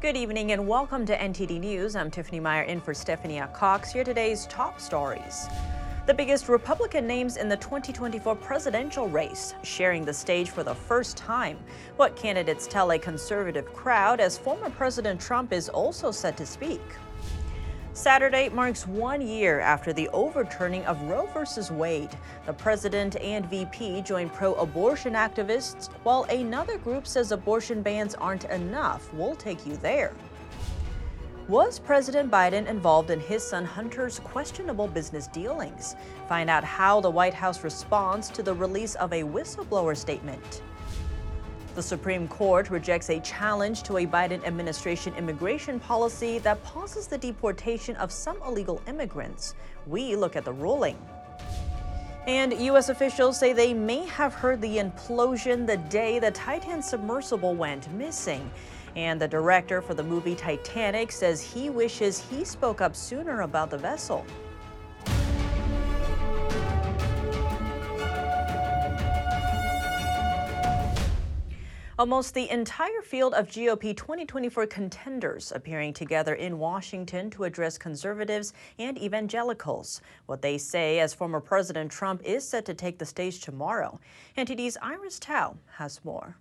Good evening and welcome to NTD News. I'm Tiffany Meyer in for Stephanie Cox. Here today's top stories. The biggest Republican names in the 2024 presidential race sharing the stage for the first time. What candidates tell a conservative crowd as former President Trump is also set to speak. Saturday marks one year after the overturning of Roe v. Wade. The president and VP join pro abortion activists, while another group says abortion bans aren't enough. We'll take you there. Was President Biden involved in his son Hunter's questionable business dealings? Find out how the White House responds to the release of a whistleblower statement. The Supreme Court rejects a challenge to a Biden administration immigration policy that pauses the deportation of some illegal immigrants. We look at the ruling. And U.S. officials say they may have heard the implosion the day the Titan submersible went missing. And the director for the movie Titanic says he wishes he spoke up sooner about the vessel. Almost the entire field of GOP 2024 contenders appearing together in Washington to address conservatives and evangelicals. What they say as former President Trump is set to take the stage tomorrow. NTD's Iris Tao has more.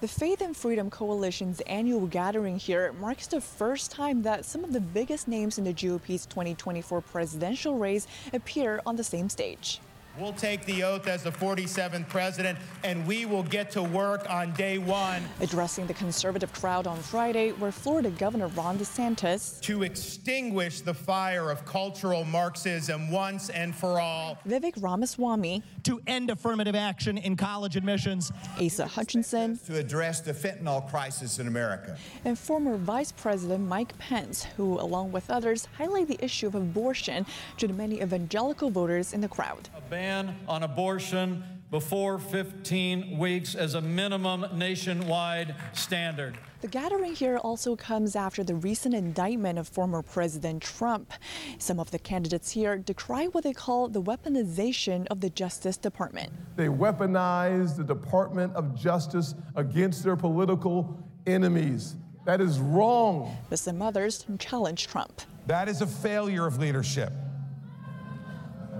The Faith and Freedom Coalition's annual gathering here marks the first time that some of the biggest names in the GOP's 2024 presidential race appear on the same stage. We'll take the oath as the 47th president, and we will get to work on day one. Addressing the conservative crowd on Friday, where Florida Governor Ron DeSantis to extinguish the fire of cultural Marxism once and for all. Vivek Ramaswamy to end affirmative action in college admissions. Asa Hutchinson to address the fentanyl crisis in America. And former Vice President Mike Pence, who, along with others, highlight the issue of abortion to the many evangelical voters in the crowd ban on abortion before 15 weeks as a minimum nationwide standard. The gathering here also comes after the recent indictment of former President Trump. Some of the candidates here decry what they call the weaponization of the Justice Department. They weaponize the Department of Justice against their political enemies. That is wrong. But some others challenge Trump. That is a failure of leadership.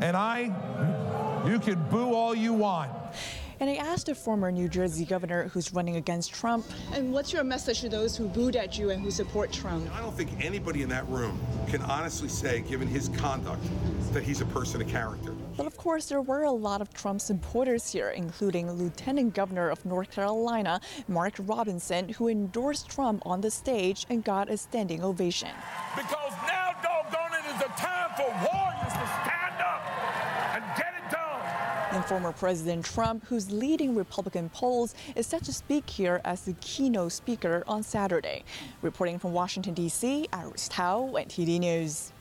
And I, you can boo all you want. And I asked a former New Jersey governor who's running against Trump. And what's your message to those who booed at you and who support Trump? I don't think anybody in that room can honestly say, given his conduct, that he's a person of character. But of course, there were a lot of Trump supporters here, including Lieutenant Governor of North Carolina, Mark Robinson, who endorsed Trump on the stage and got a standing ovation. Because now, doggone it, is a time for warriors to stand and former President Trump, who's leading Republican polls, is set to speak here as the keynote speaker on Saturday. Reporting from Washington, D.C., Iris Tao, NTD News.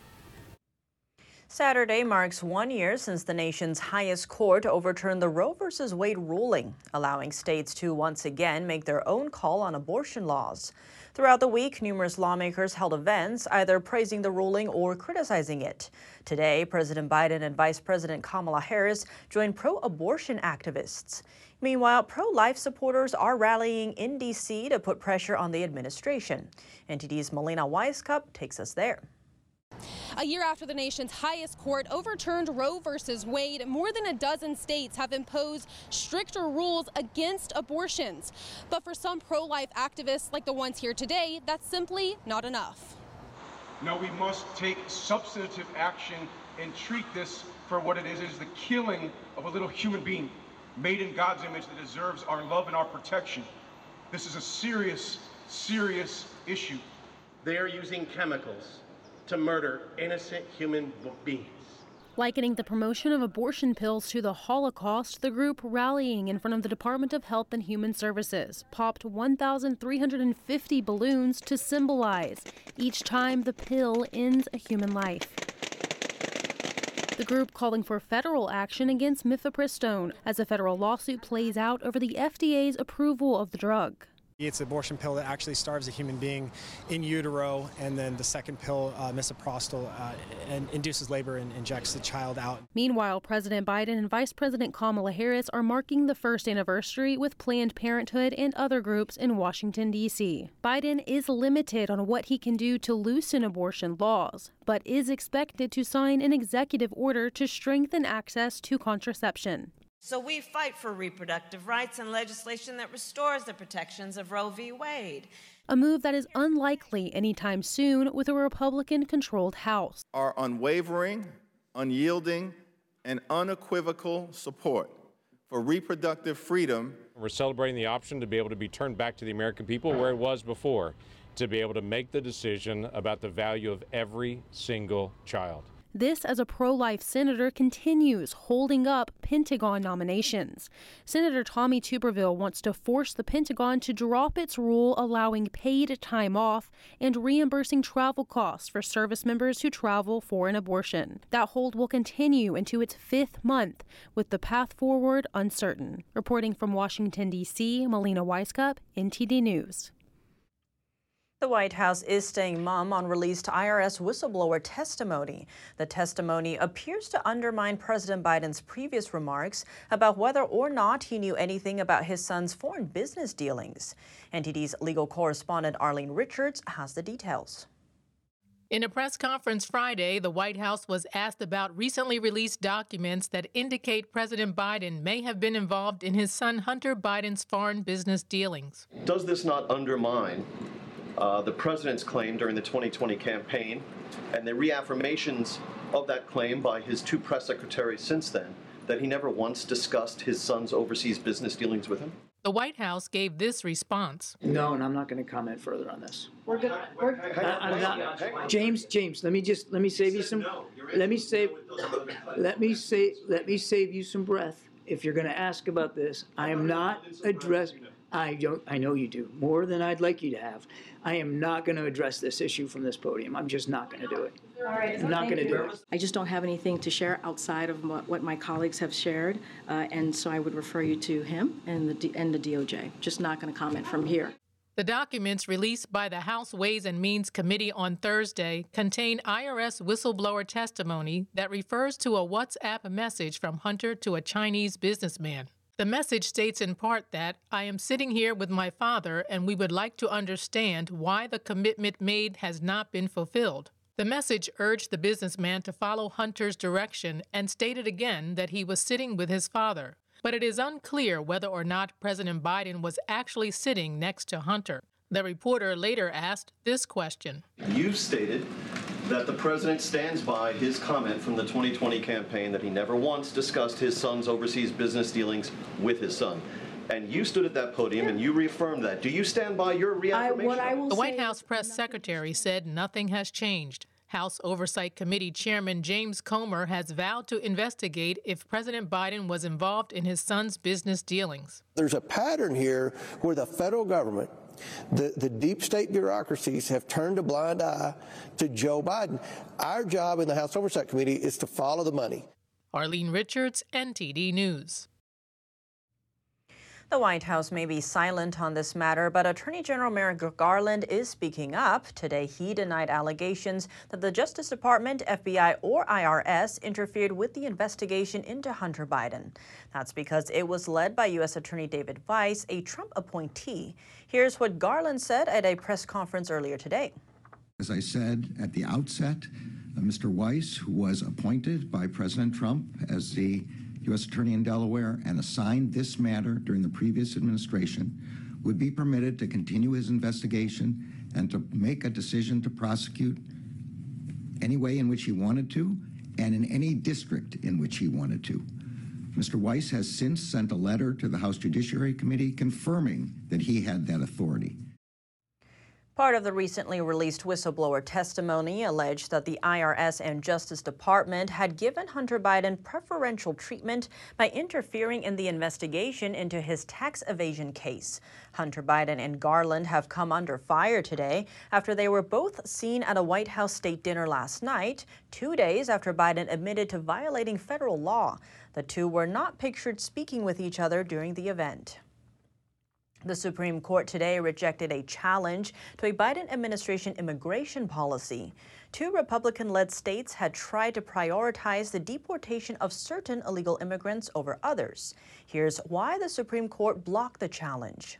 Saturday marks one year since the nation's highest court overturned the Roe v. Wade ruling, allowing states to once again make their own call on abortion laws. Throughout the week, numerous lawmakers held events either praising the ruling or criticizing it. Today, President Biden and Vice President Kamala Harris joined pro abortion activists. Meanwhile, pro life supporters are rallying in D.C. to put pressure on the administration. NTD's Melina Wisecup takes us there. A year after the nation's highest court overturned Roe versus Wade, more than a dozen states have imposed stricter rules against abortions. But for some pro life activists, like the ones here today, that's simply not enough. No, we must take substantive action and treat this for what it is. It is the killing of a little human being made in God's image that deserves our love and our protection. This is a serious, serious issue. They are using chemicals to murder innocent human beings. Likening the promotion of abortion pills to the Holocaust, the group rallying in front of the Department of Health and Human Services popped 1,350 balloons to symbolize each time the pill ends a human life. The group calling for federal action against mifepristone as a federal lawsuit plays out over the FDA's approval of the drug. It's an abortion pill that actually starves a human being in utero, and then the second pill, uh, misoprostol, uh, and induces labor and injects the child out. Meanwhile, President Biden and Vice President Kamala Harris are marking the first anniversary with Planned Parenthood and other groups in Washington, D.C. Biden is limited on what he can do to loosen abortion laws, but is expected to sign an executive order to strengthen access to contraception. So we fight for reproductive rights and legislation that restores the protections of Roe v. Wade. A move that is unlikely anytime soon with a Republican controlled House. Our unwavering, unyielding, and unequivocal support for reproductive freedom. We're celebrating the option to be able to be turned back to the American people where it was before, to be able to make the decision about the value of every single child. This, as a pro life senator, continues holding up Pentagon nominations. Senator Tommy Tuberville wants to force the Pentagon to drop its rule allowing paid time off and reimbursing travel costs for service members who travel for an abortion. That hold will continue into its fifth month, with the path forward uncertain. Reporting from Washington, D.C., Melina Wisecup, NTD News. The White House is staying mum on released IRS whistleblower testimony. The testimony appears to undermine President Biden's previous remarks about whether or not he knew anything about his son's foreign business dealings. NTD's legal correspondent Arlene Richards has the details. In a press conference Friday, the White House was asked about recently released documents that indicate President Biden may have been involved in his son Hunter Biden's foreign business dealings. Does this not undermine uh, the president's claim during the 2020 campaign and the reaffirmations of that claim by his two press secretaries since then that he never once discussed his son's overseas business dealings with him? The White House gave this response. No, and I'm not going to comment further on this. We're good. We're, I, I'm not, James, James, let me just let me save you some. Let me save. Let me say. Let me save you some breath. If you're going to ask about this, I am not addressing. I don't. I know you do more than I'd like you to have. I am not going to address this issue from this podium. I'm just not going to do it. All right, I'm not going to do it. I just don't have anything to share outside of what, what my colleagues have shared, uh, and so I would refer you to him and the D- and the DOJ. Just not going to comment from here. The documents released by the House Ways and Means Committee on Thursday contain IRS whistleblower testimony that refers to a WhatsApp message from Hunter to a Chinese businessman. The message states in part that I am sitting here with my father and we would like to understand why the commitment made has not been fulfilled. The message urged the businessman to follow Hunter's direction and stated again that he was sitting with his father. But it is unclear whether or not President Biden was actually sitting next to Hunter. The reporter later asked this question You've stated that the president stands by his comment from the 2020 campaign that he never once discussed his son's overseas business dealings with his son. And you stood at that podium and you reaffirmed that. Do you stand by your reaffirmation? the White House press secretary said nothing has changed. House Oversight Committee Chairman James Comer has vowed to investigate if President Biden was involved in his son's business dealings. There's a pattern here where the federal government the, the deep state bureaucracies have turned a blind eye to Joe Biden. Our job in the House Oversight Committee is to follow the money. Arlene Richards, NTD News. The White House may be silent on this matter, but Attorney General Merrick Garland is speaking up. Today, he denied allegations that the Justice Department, FBI, or IRS interfered with the investigation into Hunter Biden. That's because it was led by U.S. Attorney David Weiss, a Trump appointee. Here's what Garland said at a press conference earlier today. As I said at the outset, uh, Mr. Weiss, who was appointed by President Trump as the U.S. Attorney in Delaware and assigned this matter during the previous administration, would be permitted to continue his investigation and to make a decision to prosecute any way in which he wanted to and in any district in which he wanted to. Mr. Weiss has since sent a letter to the House Judiciary Committee confirming that he had that authority. Part of the recently released whistleblower testimony alleged that the IRS and Justice Department had given Hunter Biden preferential treatment by interfering in the investigation into his tax evasion case. Hunter Biden and Garland have come under fire today after they were both seen at a White House state dinner last night, two days after Biden admitted to violating federal law. The two were not pictured speaking with each other during the event. The Supreme Court today rejected a challenge to a Biden administration immigration policy. Two Republican led states had tried to prioritize the deportation of certain illegal immigrants over others. Here's why the Supreme Court blocked the challenge.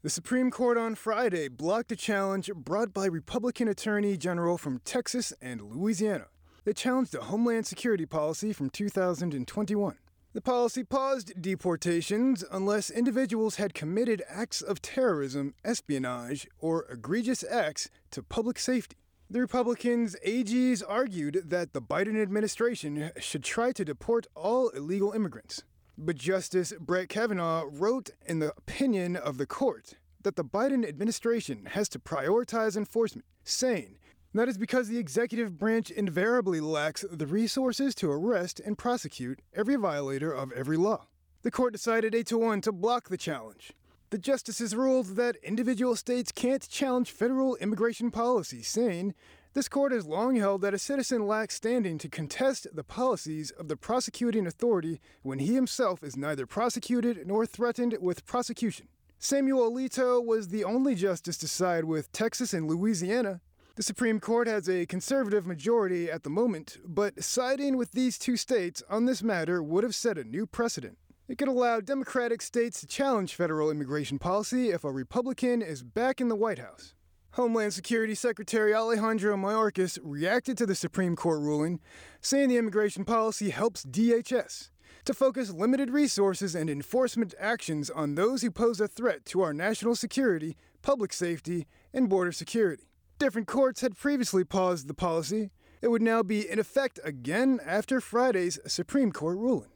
The Supreme Court on Friday blocked a challenge brought by Republican Attorney General from Texas and Louisiana. They challenged a Homeland Security policy from 2021. The policy paused deportations unless individuals had committed acts of terrorism, espionage, or egregious acts to public safety. The Republicans' AGs argued that the Biden administration should try to deport all illegal immigrants. But Justice Brett Kavanaugh wrote in the opinion of the court that the Biden administration has to prioritize enforcement, saying that is because the executive branch invariably lacks the resources to arrest and prosecute every violator of every law. The court decided 8 to 1 to block the challenge. The justices ruled that individual states can't challenge federal immigration policy, saying this court has long held that a citizen lacks standing to contest the policies of the prosecuting authority when he himself is neither prosecuted nor threatened with prosecution. Samuel Alito was the only justice to side with Texas and Louisiana. The Supreme Court has a conservative majority at the moment, but siding with these two states on this matter would have set a new precedent. It could allow Democratic states to challenge federal immigration policy if a Republican is back in the White House. Homeland Security Secretary Alejandro Mayorkas reacted to the Supreme Court ruling, saying the immigration policy helps DHS to focus limited resources and enforcement actions on those who pose a threat to our national security, public safety, and border security. Different courts had previously paused the policy. It would now be in effect again after Friday's Supreme Court ruling.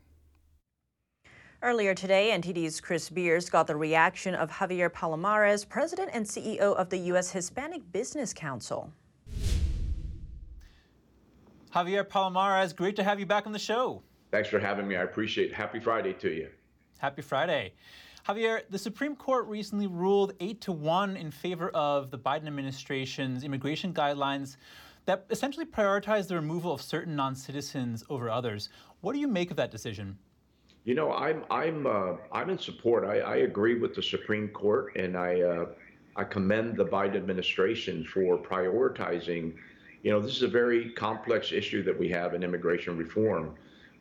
Earlier today, NTD's Chris Beers got the reaction of Javier Palomarez, president and CEO of the U.S. Hispanic Business Council. Javier Palomarez, great to have you back on the show. Thanks for having me. I appreciate it. Happy Friday to you. Happy Friday. Javier, the Supreme Court recently ruled 8 to 1 in favor of the Biden administration's immigration guidelines that essentially prioritize the removal of certain non citizens over others. What do you make of that decision? You know, I'm I'm uh, I'm in support. I, I agree with the Supreme Court, and I uh, I commend the Biden administration for prioritizing. You know, this is a very complex issue that we have in immigration reform,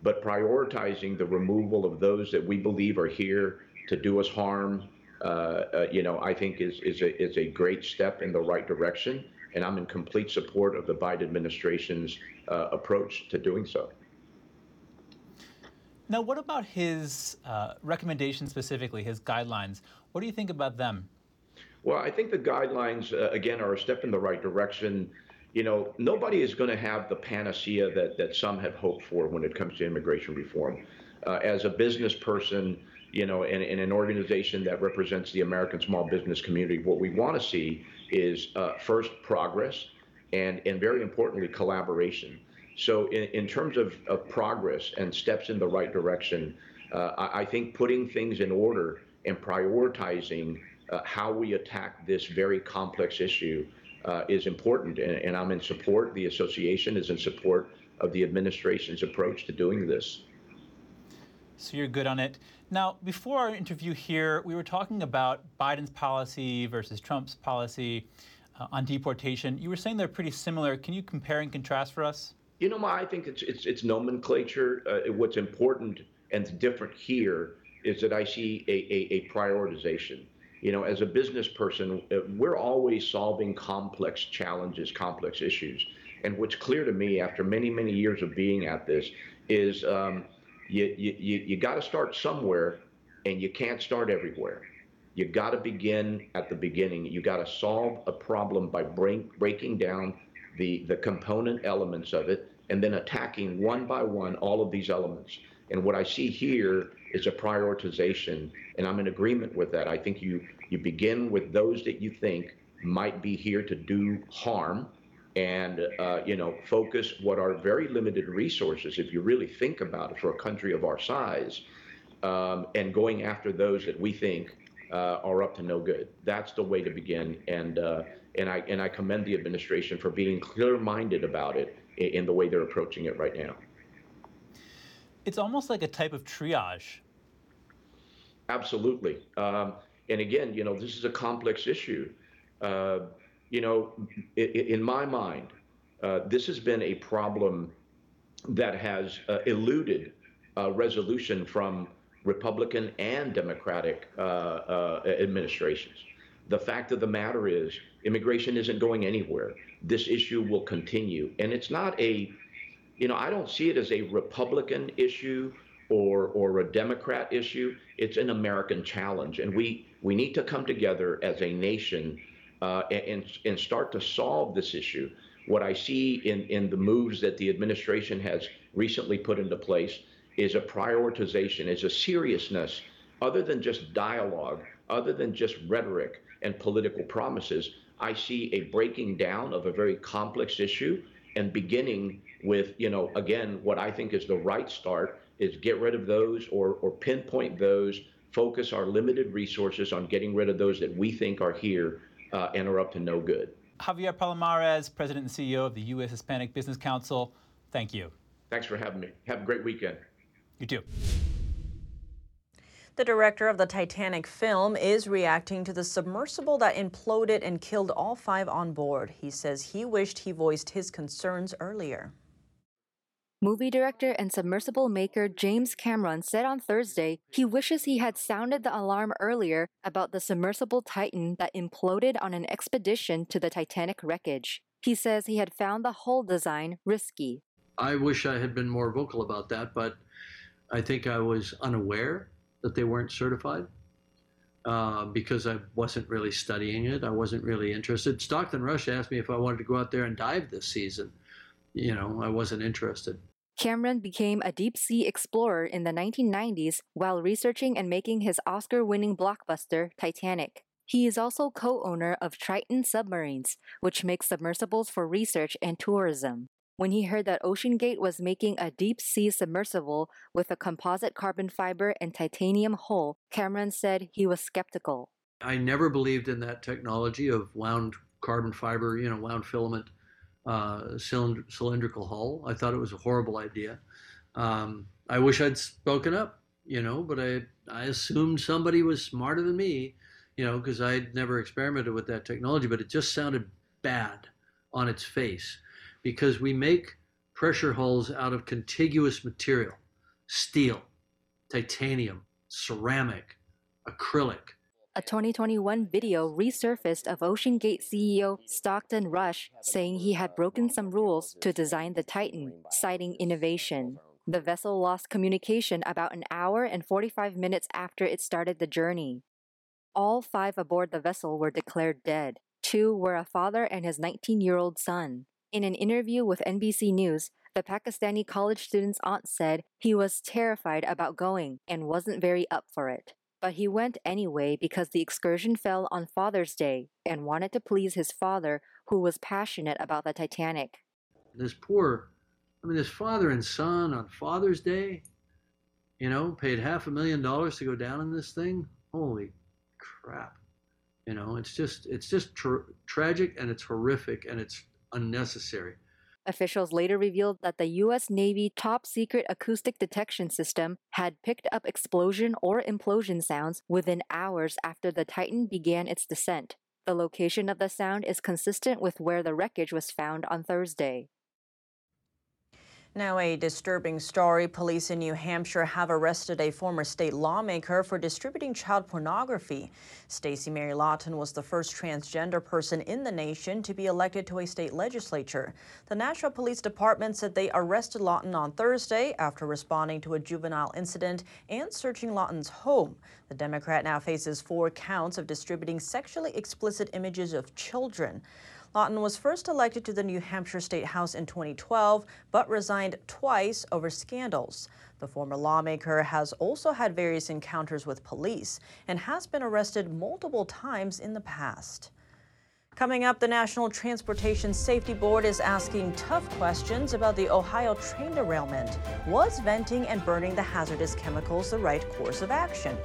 but prioritizing the removal of those that we believe are here to do us harm, uh, uh, you know, I think is is a, is a great step in the right direction, and I'm in complete support of the Biden administration's uh, approach to doing so. Now, what about his uh, recommendations specifically, his guidelines? What do you think about them? Well, I think the guidelines, uh, again, are a step in the right direction. You know, nobody is going to have the panacea that, that some have hoped for when it comes to immigration reform. Uh, as a business person, you know, in, in, an organization that represents the American small business community, what we want to see is uh, first progress and, and very importantly, collaboration. So, in, in terms of, of progress and steps in the right direction, uh, I, I, think putting things in order and prioritizing uh, how we attack this very complex issue uh, is important. And, and I'm in support, the association is in support of the administration's approach to doing this. So, you're good on it. Now, before our interview here, we were talking about Biden's policy versus Trump's policy uh, on deportation. You were saying they're pretty similar. Can you compare and contrast for us? You know, I think it's it's, it's nomenclature. Uh, what's important and different here is that I see a, a, a prioritization. You know, as a business person, uh, we're always solving complex challenges, complex issues. And what's clear to me after many, many years of being at this is um, you, you, you got to start somewhere and you can't start everywhere. You got to begin at the beginning. You got to solve a problem by break, breaking down the, the component elements of it and then attacking one by one all of these elements. And what I see here is a prioritization, and I'm in agreement with that. I think you, you begin with those that you think might be here to do harm and uh, you know focus what are very limited resources if you really think about it for a country of our size um, and going after those that we think uh, are up to no good. That's the way to begin and uh, and I and I commend the administration for being clear-minded about it in, in the way they're approaching it right now. It's almost like a type of triage. Absolutely. Um, and again, you know, this is a complex issue. Uh, you know, in my mind, uh, this has been a problem that has uh, eluded uh, resolution from Republican and Democratic uh, uh, administrations. The fact of the matter is, immigration isn't going anywhere. This issue will continue. And it's not a, you know, I don't see it as a Republican issue or, or a Democrat issue. It's an American challenge. And we, we need to come together as a nation uh, and, and start to solve this issue. What I see in, in the moves that the administration has recently put into place is a prioritization, is a seriousness, other than just dialogue, other than just rhetoric and political promises. I see a breaking down of a very complex issue and beginning with, you know, again, what I think is the right start is get rid of those or, or pinpoint those, focus our limited resources on getting rid of those that we think are here uh, and are up to no good. Javier Palomarez, President and CEO of the U.S. Hispanic Business Council, thank you. Thanks for having me. Have a great weekend. You too. The director of the Titanic film is reacting to the submersible that imploded and killed all five on board. He says he wished he voiced his concerns earlier. Movie director and submersible maker James Cameron said on Thursday he wishes he had sounded the alarm earlier about the submersible Titan that imploded on an expedition to the Titanic wreckage. He says he had found the hull design risky. I wish I had been more vocal about that, but I think I was unaware that they weren't certified uh, because I wasn't really studying it. I wasn't really interested. Stockton Rush asked me if I wanted to go out there and dive this season you know, I wasn't interested. Cameron became a deep sea explorer in the 1990s while researching and making his Oscar winning blockbuster, Titanic. He is also co owner of Triton Submarines, which makes submersibles for research and tourism. When he heard that OceanGate was making a deep sea submersible with a composite carbon fiber and titanium hull, Cameron said he was skeptical. I never believed in that technology of wound carbon fiber, you know, wound filament uh, cylind- cylindrical hull. I thought it was a horrible idea. Um, I wish I'd spoken up, you know, but I I assumed somebody was smarter than me, you know, because I'd never experimented with that technology. But it just sounded bad on its face because we make pressure hulls out of contiguous material, steel, titanium, ceramic, acrylic. A 2021 video resurfaced of OceanGate CEO Stockton Rush saying he had broken some rules to design the Titan, citing innovation. The vessel lost communication about an hour and 45 minutes after it started the journey. All five aboard the vessel were declared dead. Two were a father and his 19 year old son. In an interview with NBC News, the Pakistani college student's aunt said he was terrified about going and wasn't very up for it. But he went anyway because the excursion fell on Father's Day and wanted to please his father, who was passionate about the Titanic. This poor, I mean, this father and son on Father's Day, you know, paid half a million dollars to go down in this thing. Holy crap. You know, it's just, it's just tra- tragic and it's horrific and it's unnecessary. Officials later revealed that the U.S. Navy top secret acoustic detection system had picked up explosion or implosion sounds within hours after the Titan began its descent. The location of the sound is consistent with where the wreckage was found on Thursday. Now, a disturbing story. Police in New Hampshire have arrested a former state lawmaker for distributing child pornography. Stacie Mary Laughton was the first transgender person in the nation to be elected to a state legislature. The Nashua Police Department said they arrested Laughton on Thursday after responding to a juvenile incident and searching Laughton's home. The Democrat now faces four counts of distributing sexually explicit images of children. Laughton was first elected to the New Hampshire State House in 2012, but resigned twice over scandals. The former lawmaker has also had various encounters with police and has been arrested multiple times in the past. Coming up, the National Transportation Safety Board is asking tough questions about the Ohio train derailment. Was venting and burning the hazardous chemicals the right course of action?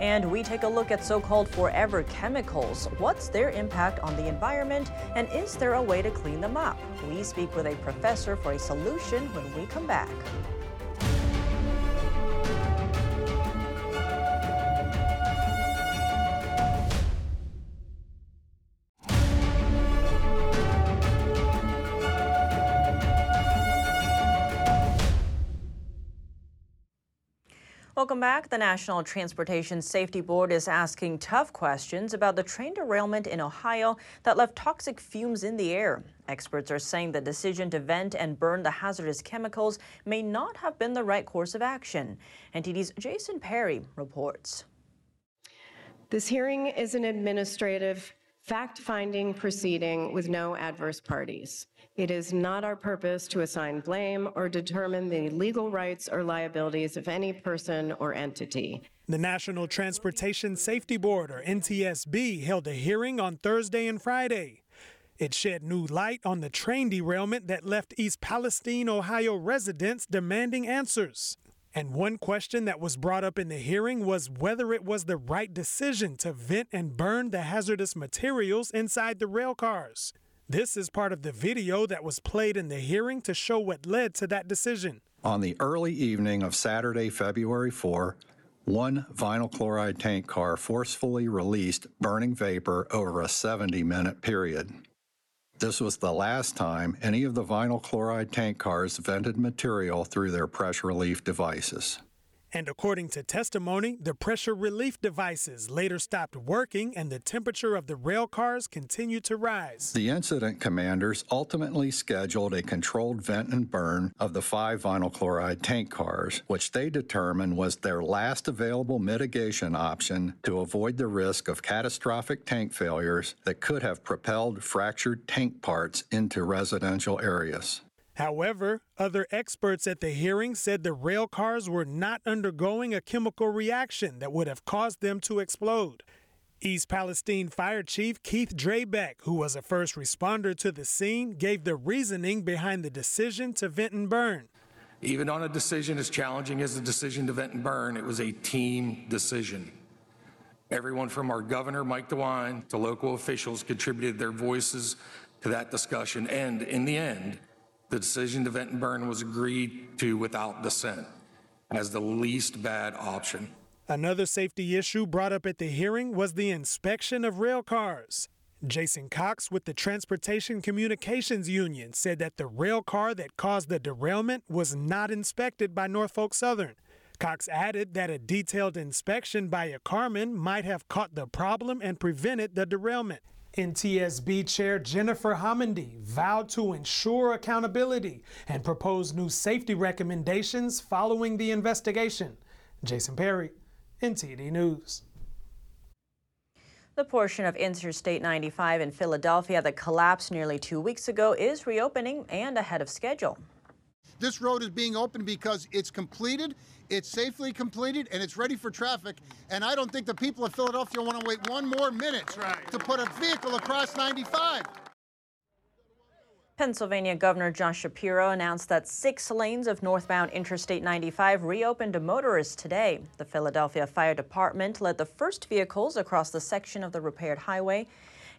And we take a look at so called forever chemicals. What's their impact on the environment, and is there a way to clean them up? We speak with a professor for a solution when we come back. Welcome back. The National Transportation Safety Board is asking tough questions about the train derailment in Ohio that left toxic fumes in the air. Experts are saying the decision to vent and burn the hazardous chemicals may not have been the right course of action. NTD's Jason Perry reports. This hearing is an administrative fact-finding proceeding with no adverse parties. It is not our purpose to assign blame or determine the legal rights or liabilities of any person or entity. The National Transportation Safety Board, or NTSB, held a hearing on Thursday and Friday. It shed new light on the train derailment that left East Palestine, Ohio residents demanding answers. And one question that was brought up in the hearing was whether it was the right decision to vent and burn the hazardous materials inside the rail cars. This is part of the video that was played in the hearing to show what led to that decision. On the early evening of Saturday, February 4, one vinyl chloride tank car forcefully released burning vapor over a 70 minute period. This was the last time any of the vinyl chloride tank cars vented material through their pressure relief devices. And according to testimony, the pressure relief devices later stopped working and the temperature of the rail cars continued to rise. The incident commanders ultimately scheduled a controlled vent and burn of the five vinyl chloride tank cars, which they determined was their last available mitigation option to avoid the risk of catastrophic tank failures that could have propelled fractured tank parts into residential areas. However, other experts at the hearing said the rail cars were not undergoing a chemical reaction that would have caused them to explode. East Palestine Fire Chief Keith Drabick, who was a first responder to the scene, gave the reasoning behind the decision to vent and burn. Even on a decision as challenging as the decision to vent and burn, it was a team decision. Everyone from our governor, Mike DeWine, to local officials contributed their voices to that discussion, and in the end, the decision to vent and burn was agreed to without dissent as the least bad option. Another safety issue brought up at the hearing was the inspection of rail cars. Jason Cox with the Transportation Communications Union said that the rail car that caused the derailment was not inspected by Norfolk Southern. Cox added that a detailed inspection by a carman might have caught the problem and prevented the derailment. NTSB Chair Jennifer Homendy vowed to ensure accountability and propose new safety recommendations following the investigation. Jason Perry, NTD News. The portion of Interstate 95 in Philadelphia that collapsed nearly two weeks ago is reopening and ahead of schedule. This road is being opened because it's completed, it's safely completed, and it's ready for traffic. And I don't think the people of Philadelphia want to wait one more minute right. to put a vehicle across 95. Pennsylvania Governor Josh Shapiro announced that six lanes of northbound Interstate 95 reopened to motorists today. The Philadelphia Fire Department led the first vehicles across the section of the repaired highway.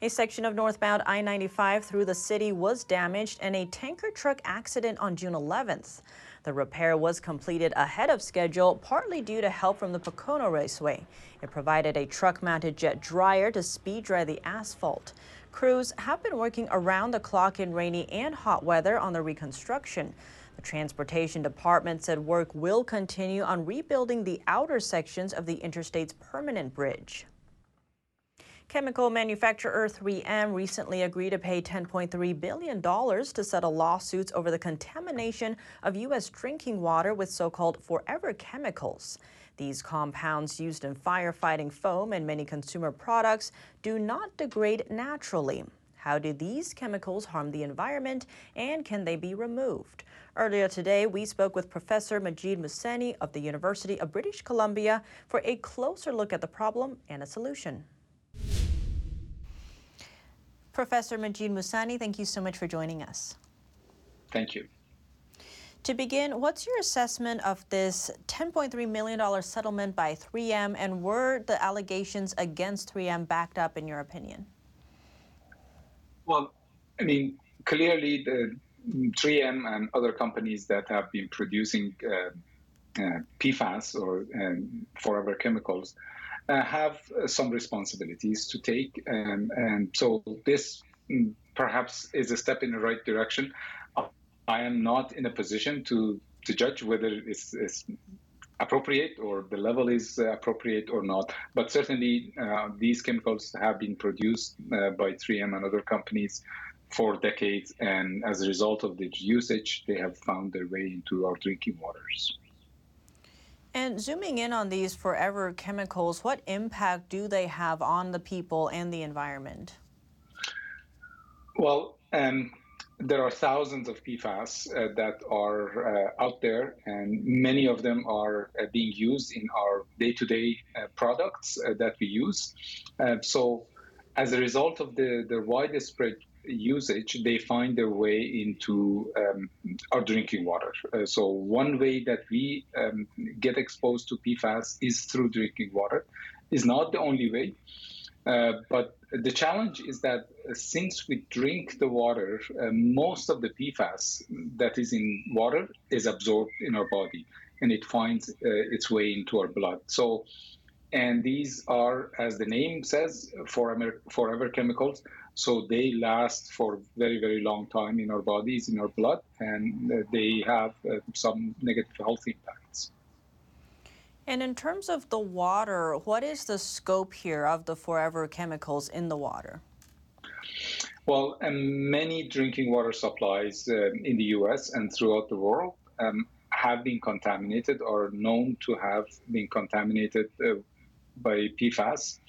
A section of northbound I 95 through the city was damaged in a tanker truck accident on June 11th. The repair was completed ahead of schedule, partly due to help from the Pocono Raceway. It provided a truck mounted jet dryer to speed dry the asphalt. Crews have been working around the clock in rainy and hot weather on the reconstruction. The Transportation Department said work will continue on rebuilding the outer sections of the interstate's permanent bridge. Chemical manufacturer 3M recently agreed to pay $10.3 billion to settle lawsuits over the contamination of U.S. drinking water with so called forever chemicals. These compounds used in firefighting foam and many consumer products do not degrade naturally. How do these chemicals harm the environment and can they be removed? Earlier today, we spoke with Professor Madjid Mohseni of the University of British Columbia for a closer look at the problem and a solution. Professor Madjid Mohseni, thank you so much for joining us. Thank you. To begin, what's your assessment of this $10.3 million settlement by 3M, and were the allegations against 3M backed up, in your opinion? Well, I mean, clearly the 3M and other companies that have been producing uh, uh, PFAS or um, forever chemicals have some responsibilities to take. Um, and so this mm, perhaps is a step in the right direction. I am not in a position to, to judge whether it's, it's appropriate or the level is uh, appropriate or not. But certainly, uh, these chemicals have been produced uh, by 3M and other companies for decades, and as a result of the usage, they have found their way into our drinking waters. And zooming in on these forever chemicals, what impact do they have on the people and the environment? Well, um, there are thousands of PFAS uh, that are uh, out there, and many of them are uh, being used in our day to day products uh, that we use. Uh, so, as a result of the, the widespread usage, they find their way into um, our drinking water. Uh, so, one way that we um, get exposed to PFAS is through drinking water, is not the only way. Uh, but the challenge is that uh, since we drink the water, uh, most of the PFAS that is in water is absorbed in our body and it finds uh, its way into our blood. So, and these are, as the name says, forever, forever chemicals. So they last for very, very long time in our bodies, in our blood, and uh, they have uh, some negative health impacts. And in terms of the water, what is the scope here of the forever chemicals in the water? Well, um, many drinking water supplies uh, in the US and throughout the world um, have been contaminated or known to have been contaminated uh, by PFAS.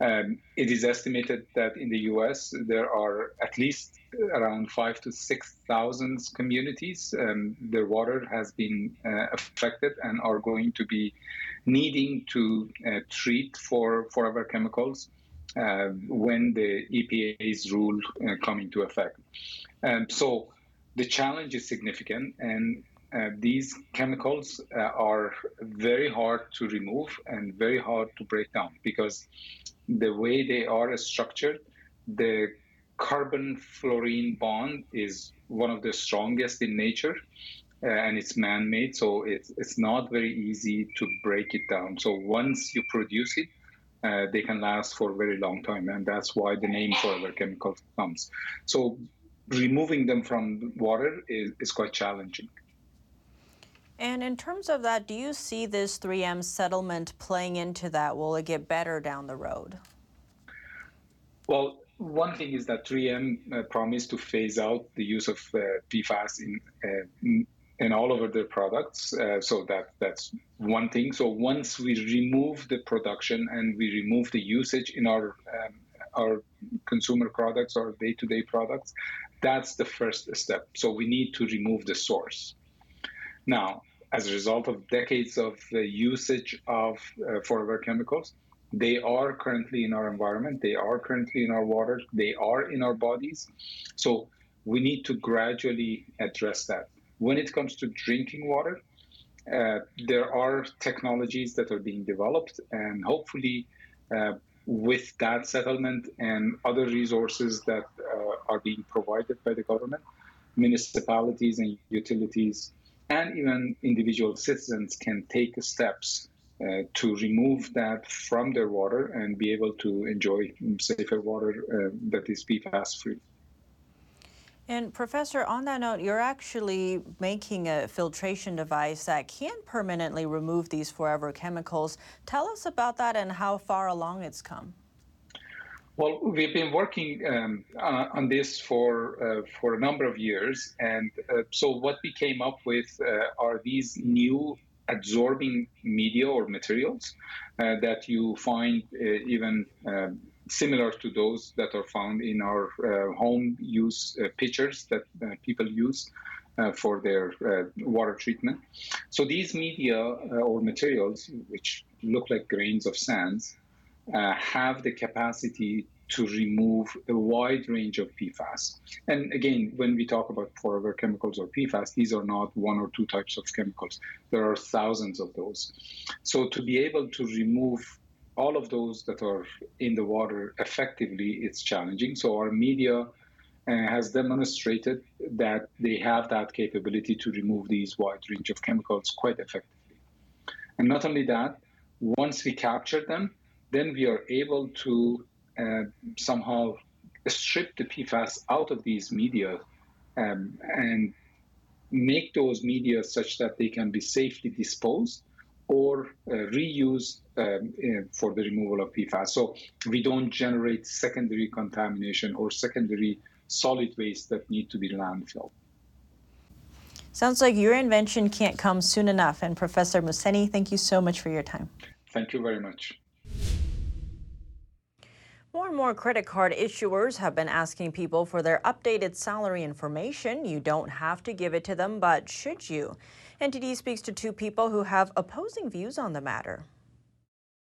Um, it is estimated that in the US there are at least around five to 6,000 communities. Um, their water has been uh, affected and are going to be needing to uh, treat for forever chemicals uh, when the EPA's rule uh, come into effect. Um, so the challenge is significant and uh, these chemicals uh, are very hard to remove and very hard to break down because the way they are structured, the carbon fluorine bond is one of the strongest in nature uh, and it's man-made so it's, it's not very easy to break it down. So once you produce it uh, they can last for a very long time and that's why the name forever chemical comes. So removing them from water is, is quite challenging and in terms of that, do you see this 3M settlement playing into that? Will it get better down the road? Well, one thing is that 3M uh, promised to phase out the use of uh, PFAS in, uh, in all over their products. Uh, so that that's one thing. So once we remove the production and we remove the usage in our um, our consumer products or day-to-day products, that's the first step. So we need to remove the source. Now, as a result of decades of uh, usage of uh, forever chemicals, they are currently in our environment, they are currently in our water, they are in our bodies. So we need to gradually address that. When it comes to drinking water, uh, there are technologies that are being developed, and hopefully, uh, with that settlement and other resources that uh, are being provided by the government, municipalities and utilities, and even individual citizens can take steps uh, to remove that from their water and be able to enjoy safer water uh, that is PFAS free. And Professor, on that note, you're actually making a filtration device that can permanently remove these forever chemicals. Tell us about that and how far along it's come. Well, we've been working um, uh, on this for uh, for a number of years, and uh, so what we came up with uh, are these new absorbing media or materials uh, that you find uh, even uh, similar to those that are found in our uh, home use uh, pitchers that uh, people use for their water treatment. So these media or materials, which look like grains of sands, have the capacity to remove a wide range of PFAS. And again, when we talk about forever chemicals or PFAS, these are not one or two types of chemicals. There are thousands of those. So to be able to remove all of those that are in the water effectively, it's challenging. So our media uh, has demonstrated that they have that capability to remove these wide range of chemicals quite effectively. And not only that, once we capture them, then we are able to uh, somehow strip the PFAS out of these media um, and make those media such that they can be safely disposed or uh, reuse um, for the removal of PFAS. So we don't generate secondary contamination or secondary solid waste that need to be landfilled. Sounds like your invention can't come soon enough. And Professor Mohseni, thank you so much for your time. Thank you very much. More and more credit card issuers have been asking people for their updated salary information. You don't have to give it to them, but should you? NTD speaks to two people who have opposing views on the matter.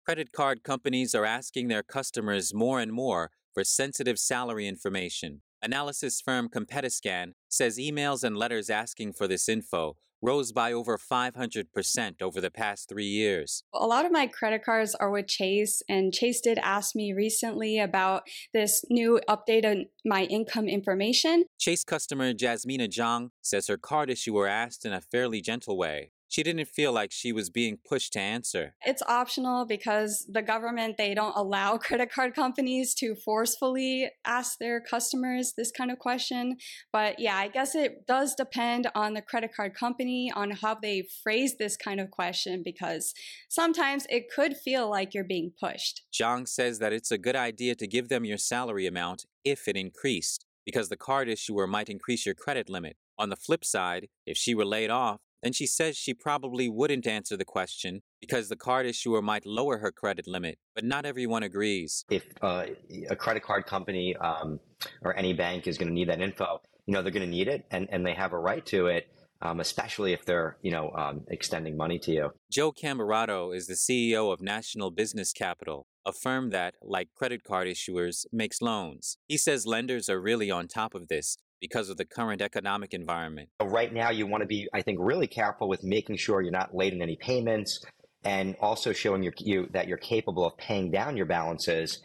Credit card companies are asking their customers more and more for sensitive salary information. Analysis firm Competiscan says emails and letters asking for this info rose by over 500% over the past three years. A lot of my credit cards are with Chase, and Chase did ask me recently about this new update on my income information. Chase customer Jasmina Zhang says her card issuer asked in a fairly gentle way she didn't feel like she was being pushed to answer. It's optional because the government they don't allow credit card companies to forcefully ask their customers this kind of question. But yeah, I guess it does depend on the credit card company on how they phrase this kind of question because sometimes it could feel like you're being pushed. Zhang says that it's a good idea to give them your salary amount if it increased because the card issuer might increase your credit limit. On the flip side, if she were laid off, then she says she probably wouldn't answer the question because the card issuer might lower her credit limit, but not everyone agrees. If uh, a credit card company um, or any bank is going to need that info, you know, they're going to need it and, and they have a right to it. Um, especially if they're, you know, um, extending money to you. Joe Camberato is the CEO of National Business Capital, a firm that, like credit card issuers, makes loans. He says lenders are really on top of this because of the current economic environment. Right now, you want to be, I think, really careful with making sure you're not late in any payments and also showing your, you that you're capable of paying down your balances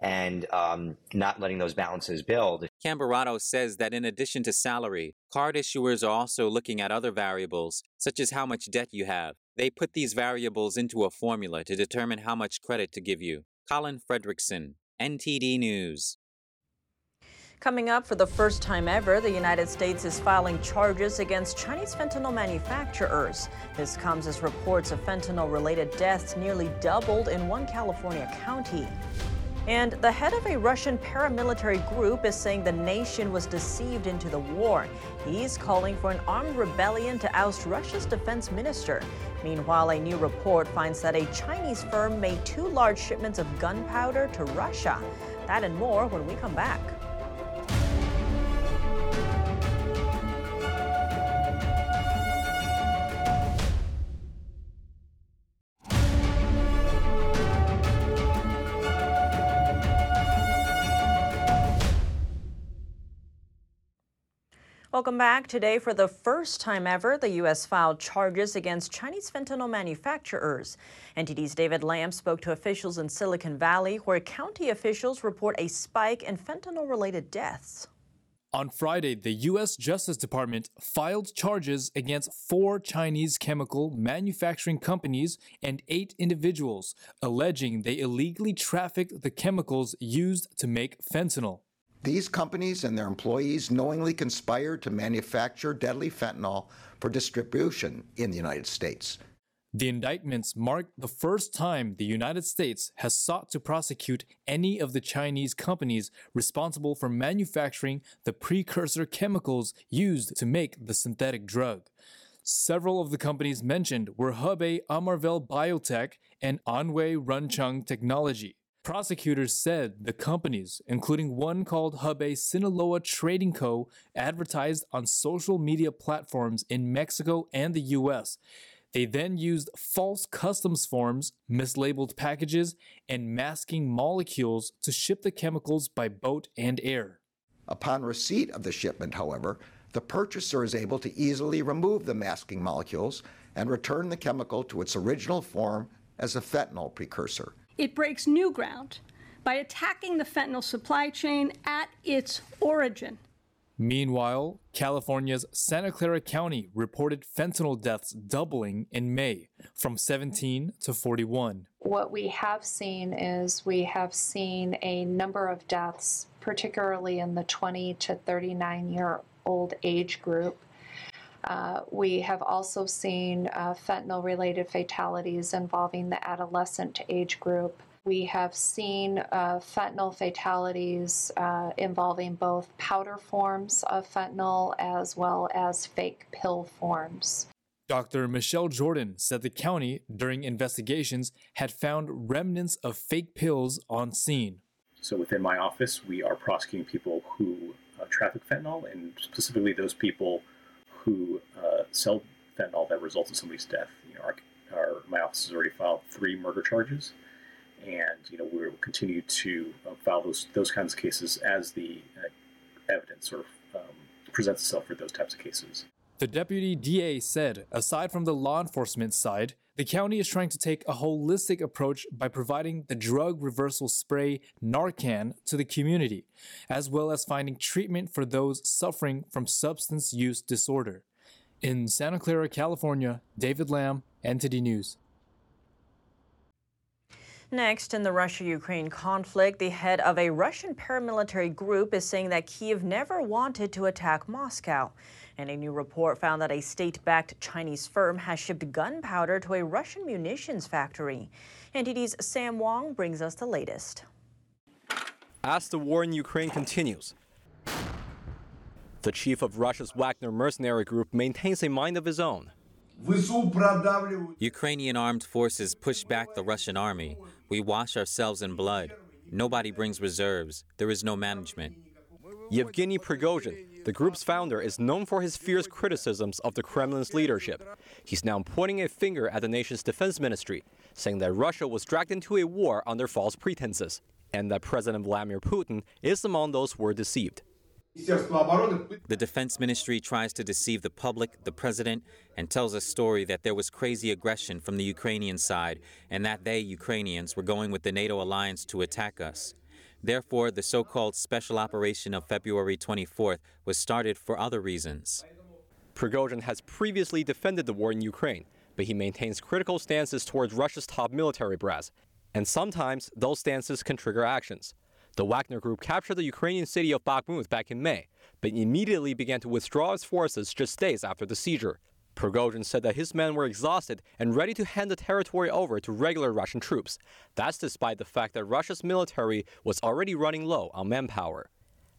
and um, not letting those balances build. Camberato says that in addition to salary, card issuers are also looking at other variables, such as how much debt you have. They put these variables into a formula to determine how much credit to give you. Colin Fredericson, NTD News. Coming up, for the first time ever, the United States is filing charges against Chinese fentanyl manufacturers. This comes as reports of fentanyl related deaths nearly doubled in one California county. And the head of a Russian paramilitary group is saying the nation was deceived into the war. He's calling for an armed rebellion to oust Russia's defense minister. Meanwhile, a new report finds that a Chinese firm made two large shipments of gunpowder to Russia. That and more when we come back. Welcome back. Today, for the first time ever, the U.S. filed charges against Chinese fentanyl manufacturers. NTD's David Lamb spoke to officials in Silicon Valley, where county officials report a spike in fentanyl related deaths. On Friday, the U.S. Justice Department filed charges against four Chinese chemical manufacturing companies and eight individuals, alleging they illegally trafficked the chemicals used to make fentanyl. These companies and their employees knowingly conspired to manufacture deadly fentanyl for distribution in the United States. The indictments mark the first time the United States has sought to prosecute any of the Chinese companies responsible for manufacturing the precursor chemicals used to make the synthetic drug. Several of the companies mentioned were Hebei Amarvel Biotech and Anhui Runcheng Technology. Prosecutors said the companies, including one called Hebei Sinaloa Trading Co., advertised on social media platforms in Mexico and the US. They then used false customs forms, mislabeled packages, and masking molecules to ship the chemicals by boat and air. Upon receipt of the shipment, however, the purchaser is able to easily remove the masking molecules and return the chemical to its original form as a fentanyl precursor. It breaks new ground by attacking the fentanyl supply chain at its origin. Meanwhile, California's Santa Clara County reported fentanyl deaths doubling in May from 17 to 41. What we have seen is we have seen a number of deaths, particularly in the 20 to 39 year old age group. Uh, we have also seen uh, fentanyl related fatalities involving the adolescent age group. We have seen uh, fentanyl fatalities uh, involving both powder forms of fentanyl as well as fake pill forms. Dr. Michelle Jorden said the county, during investigations, had found remnants of fake pills on scene. So within my office, we are prosecuting people who uh, traffic fentanyl, and specifically those people who uh, sell fentanyl that results in somebody's death. You know, our, our, my office has already filed three murder charges, and you know we will continue to uh, file those those kinds of cases as the uh, evidence sort of um, presents itself for those types of cases. The deputy DA said, aside from the law enforcement side, the county is trying to take a holistic approach by providing the drug reversal spray Narcan to the community, as well as finding treatment for those suffering from substance use disorder. In Santa Clara, California, David Lamb, NTD News. Next, in the Russia Ukraine conflict, the head of a Russian paramilitary group is saying that Kiev never wanted to attack Moscow. And a new report found that a state backed Chinese firm has shipped gunpowder to a Russian munitions factory. NTD's Sam Wong brings us the latest. As the war in Ukraine continues, the chief of Russia's Wagner mercenary group maintains a mind of his own. Ukrainian armed forces push back the Russian army. We wash ourselves in blood. Nobody brings reserves. There is no management. Yevgeny Prigozhin, the group's founder, is known for his fierce criticisms of the Kremlin's leadership. He's now pointing a finger at the nation's defense ministry, saying that Russia was dragged into a war under false pretenses, and that President Vladimir Putin is among those who were deceived. The defense ministry tries to deceive the public, the president, and tells a story that there was crazy aggression from the Ukrainian side and that they, Ukrainians, were going with the NATO alliance to attack us. Therefore, the so called special operation of February 24th was started for other reasons. Prigozhin has previously defended the war in Ukraine, but he maintains critical stances towards Russia's top military brass, and sometimes those stances can trigger actions. The Wagner Group captured the Ukrainian city of Bakhmut back in May, but immediately began to withdraw its forces just days after the seizure. Prigozhin said that his men were exhausted and ready to hand the territory over to regular Russian troops. That's despite the fact that Russia's military was already running low on manpower.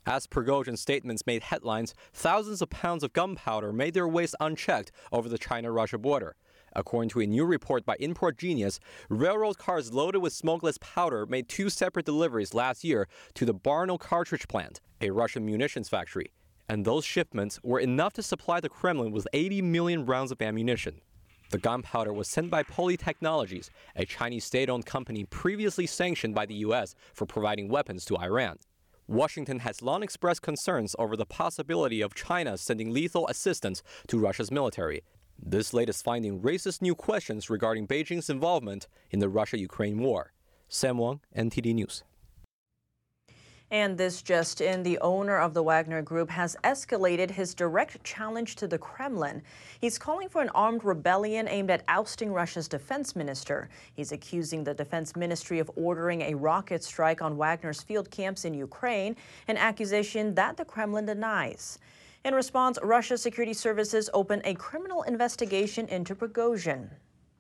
As Prigozhin's statements made headlines, thousands of pounds of gunpowder made their ways unchecked over the China Russia border. According to a new report by Import Genius, railroad cars loaded with smokeless powder made two separate deliveries last year to the Barnaul cartridge plant, a Russian munitions factory. And those shipments were enough to supply the Kremlin with 80 million rounds of ammunition. The gunpowder was sent by Poly Technologies, a Chinese state owned company previously sanctioned by the U.S. for providing weapons to Iran. Washington has long expressed concerns over the possibility of China sending lethal assistance to Russia's military, this latest finding raises new questions regarding Beijing's involvement in the Russia Ukraine war. Sam Wong, NTD News. And this just in, the owner of the Wagner Group has escalated his direct challenge to the Kremlin. He's calling for an armed rebellion aimed at ousting Russia's defense minister. He's accusing the defense ministry of ordering a rocket strike on Wagner's field camps in Ukraine, an accusation that the Kremlin denies. In response, Russia's security services opened a criminal investigation into Prigozhin.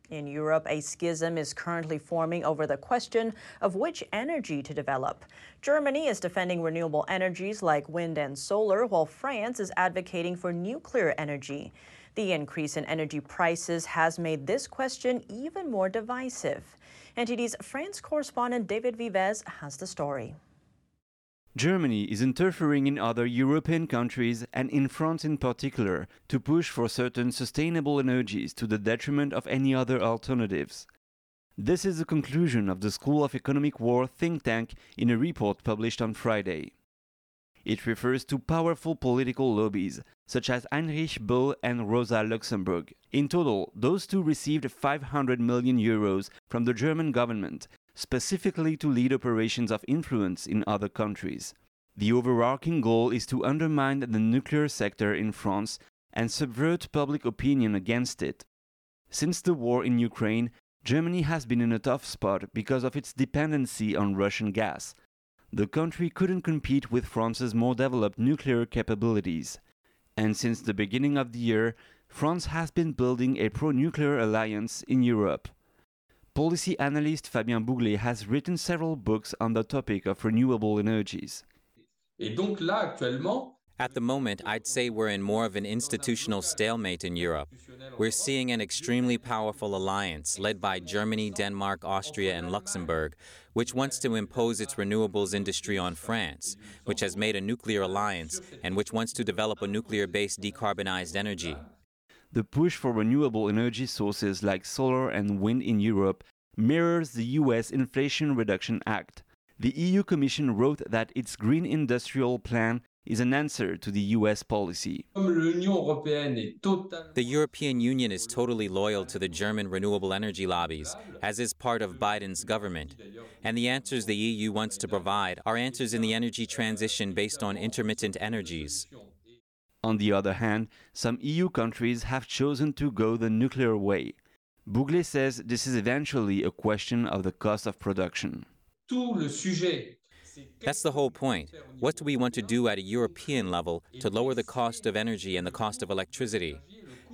In Europe, a schism is currently forming over the question of which energy to develop. Germany is defending renewable energies like wind and solar, while France is advocating for nuclear energy. The increase in energy prices has made this question even more divisive. NTD's France correspondent David Vives has the story. Germany is interfering in other European countries and in France in particular to push for certain sustainable energies to the detriment of any other alternatives. This is the conclusion of the School of Economic War think tank in a report published on Friday. It refers to powerful political lobbies, such as Heinrich Böll and Rosa Luxemburg. In total, those two received 500 million euros from the German government specifically to lead operations of influence in other countries. The overarching goal is to undermine the nuclear sector in France and subvert public opinion against it. Since the war in Ukraine, Germany has been in a tough spot because of its dependency on Russian gas. The country couldn't compete with France's more developed nuclear capabilities. And since the beginning of the year, France has been building a pro nuclear alliance in Europe. Policy analyst Fabien Bouglet has written several books on the topic of renewable energies. Et donc là, actuellement, at the moment, I'd say we're in more of an institutional stalemate in Europe. We're seeing an extremely powerful alliance led by Germany, Denmark, Austria, and Luxembourg, which wants to impose its renewables industry on France, which has made a nuclear alliance, and which wants to develop a nuclear based decarbonized energy. The push for renewable energy sources like solar and wind in Europe mirrors the US Inflation Reduction Act. The EU Commission wrote that its Green Industrial Plan is an answer to the US policy. The European Union is totally loyal to the German renewable energy lobbies, as is part of Biden's government. And the answers the EU wants to provide are answers in the energy transition based on intermittent energies. On the other hand, some EU countries have chosen to go the nuclear way. Bouglet says this is eventually a question of the cost of production. That's the whole point. What do we want to do at a European level to lower the cost of energy and the cost of electricity?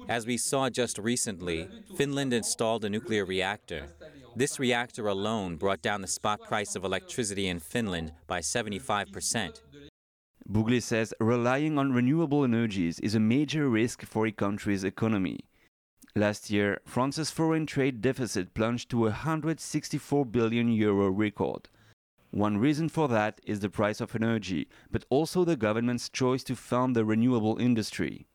As we saw just recently, Finland installed a nuclear reactor. This reactor alone brought down the spot price of electricity in Finland by 75%. Bouglet says relying on renewable energies is a major risk for a country's economy. Last year, France's foreign trade deficit plunged to a 164 billion euro record. One reason for that is the price of energy, but also the government's choice to fund the renewable industry.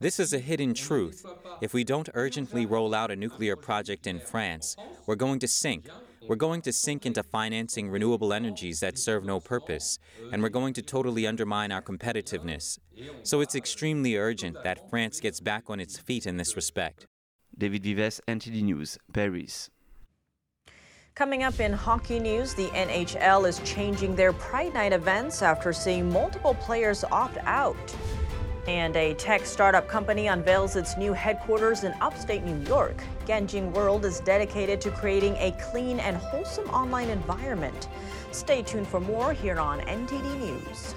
This is a hidden truth. If we don't urgently roll out a nuclear project in France, we're going to sink. We're going to sink into financing renewable energies that serve no purpose, and we're going to totally undermine our competitiveness. So it's extremely urgent that France gets back on its feet in this respect. David Vives, NTD News, Paris. Coming up in hockey news, the NHL is changing their Pride Night events after seeing multiple players opt out. And a tech startup company unveils its new headquarters in upstate New York. Ganjing World is dedicated to creating a clean and wholesome online environment. Stay tuned for more here on NTD News.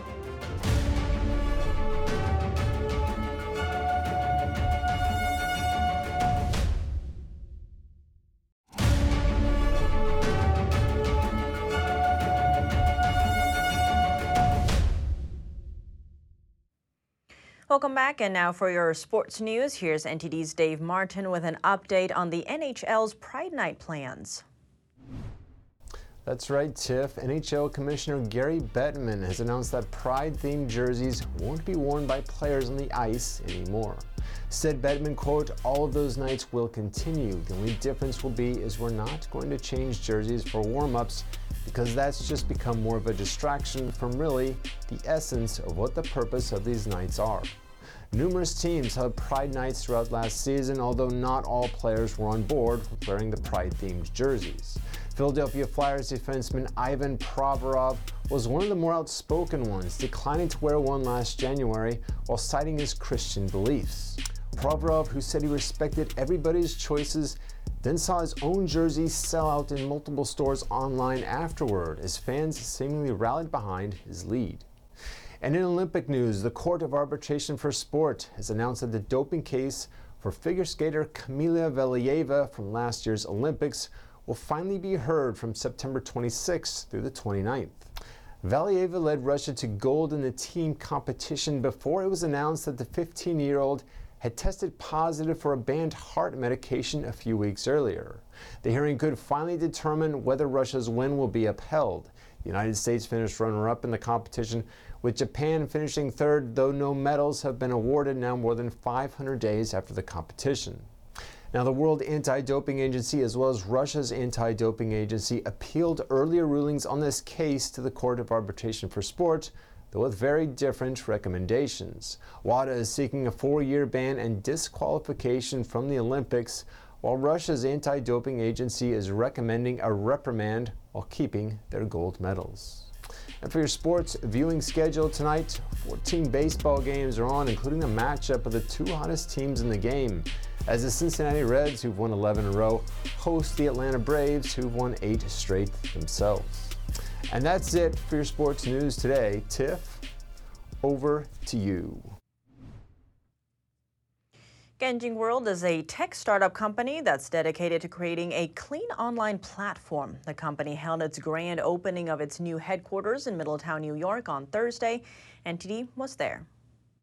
Welcome back. And now for your sports news, here's NTD's Dave Martin with an update on the NHL's Pride Night plans. That's right, Tiff. NHL Commissioner Gary Bettman has announced that Pride themed jerseys won't be worn by players on the ice anymore. Said Bettman, quote, all of those nights will continue. The only difference will be is we're not going to change jerseys for warm-ups because that's just become more of a distraction from really the essence of what the purpose of these nights are. Numerous teams held Pride nights throughout last season, although not all players were on board wearing the Pride-themed jerseys. Philadelphia Flyers defenseman Ivan Provorov was one of the more outspoken ones, declining to wear one last January while citing his Christian beliefs. Provorov, who said he respected everybody's choices, then saw his own jersey sell out in multiple stores online afterward as fans seemingly rallied behind his lead. And in Olympic news, the Court of Arbitration for Sport has announced that the doping case for figure skater Kamila Valieva from last year's Olympics will finally be heard from September 26th through the 29th. Valieva led Russia to gold in the team competition before it was announced that the 15 year old had tested positive for a banned heart medication a few weeks earlier. The hearing could finally determine whether Russia's win will be upheld. The United States finished runner up in the competition with Japan finishing third, though no medals have been awarded now more than 500 days after the competition. Now, the World Anti Doping Agency, as well as Russia's anti doping agency, appealed earlier rulings on this case to the Court of Arbitration for Sport, though with very different recommendations. WADA is seeking a four year ban and disqualification from the Olympics, while Russia's anti doping agency is recommending a reprimand while keeping their gold medals. And for your sports viewing schedule tonight, 14 baseball games are on, including the matchup of the two hottest teams in the game. As the Cincinnati Reds, who've won 11 in a row, host the Atlanta Braves, who've won eight straight themselves. And that's it for your sports news today. Tiff, over to you. Ganjing World is a tech startup company that's dedicated to creating a clean online platform. The company held its grand opening of its new headquarters in Middletown, New York on Thursday. NTD was there.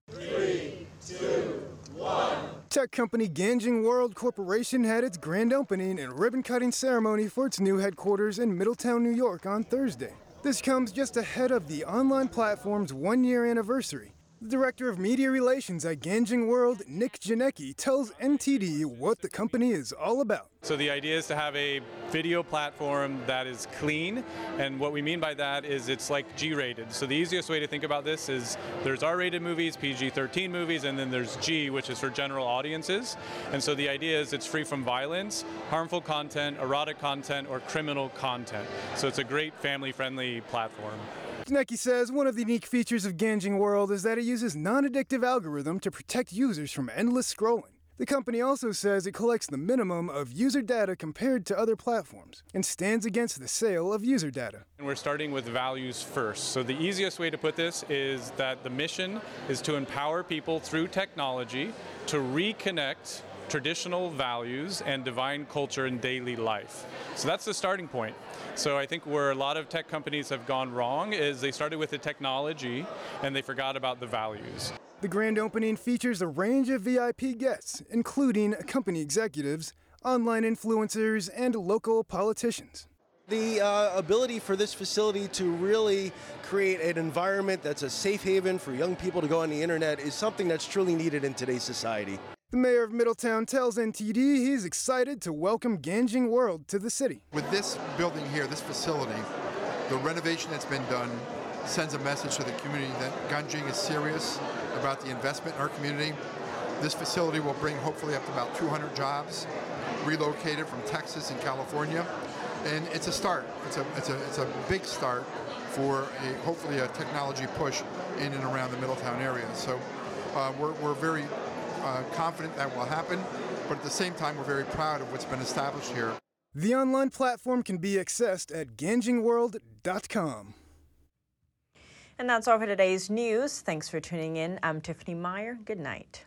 Three, two, one. Tech company Ganjing World Corporation had its grand opening and ribbon cutting ceremony for its new headquarters in Middletown, New York on Thursday. This comes just ahead of the online platform's one year anniversary. The Director of Media Relations at Ganjing World, Nick Janecki, tells NTD what the company is all about. So the idea is to have a video platform that is clean, and what we mean by that is it's like G-rated. So the easiest way to think about this is there's R-rated movies, PG-13 movies, and then there's G, which is for general audiences. And so the idea is it's free from violence, harmful content, erotic content, or criminal content. So it's a great family-friendly platform. Janecki says one of the unique features of Ganjing World is that it uses non-addictive algorithm to protect users from endless scrolling. The company also says it collects the minimum of user data compared to other platforms and stands against the sale of user data. And we're starting with values first. So the easiest way to put this is that the mission is to empower people through technology to reconnect traditional values and divine culture in daily life. So that's the starting point. So I think where a lot of tech companies have gone wrong is they started with the technology and they forgot about the values. The grand opening features a range of VIP guests, including company executives, online influencers, and local politicians. The uh, ability for this facility to really create an environment that's a safe haven for young people to go on the internet is something that's truly needed in today's society. The mayor of Middletown tells NTD he's excited to welcome Ganjing World to the city. With this building here, this facility, the renovation that's been done sends a message to the community that Ganjing is serious about the investment in our community. This facility will bring hopefully up to about 200 jobs relocated from Texas and California. And it's a start. It's a, it's a, it's a big start for a, hopefully a technology push in and around the Middletown area. So uh, we're, we're very uh, confident that will happen, but at the same time, we're very proud of what's been established here. The online platform can be accessed at ganjingworld.com. And that's all for today's news. Thanks for tuning in. I'm Tiffany Meyer. Good night.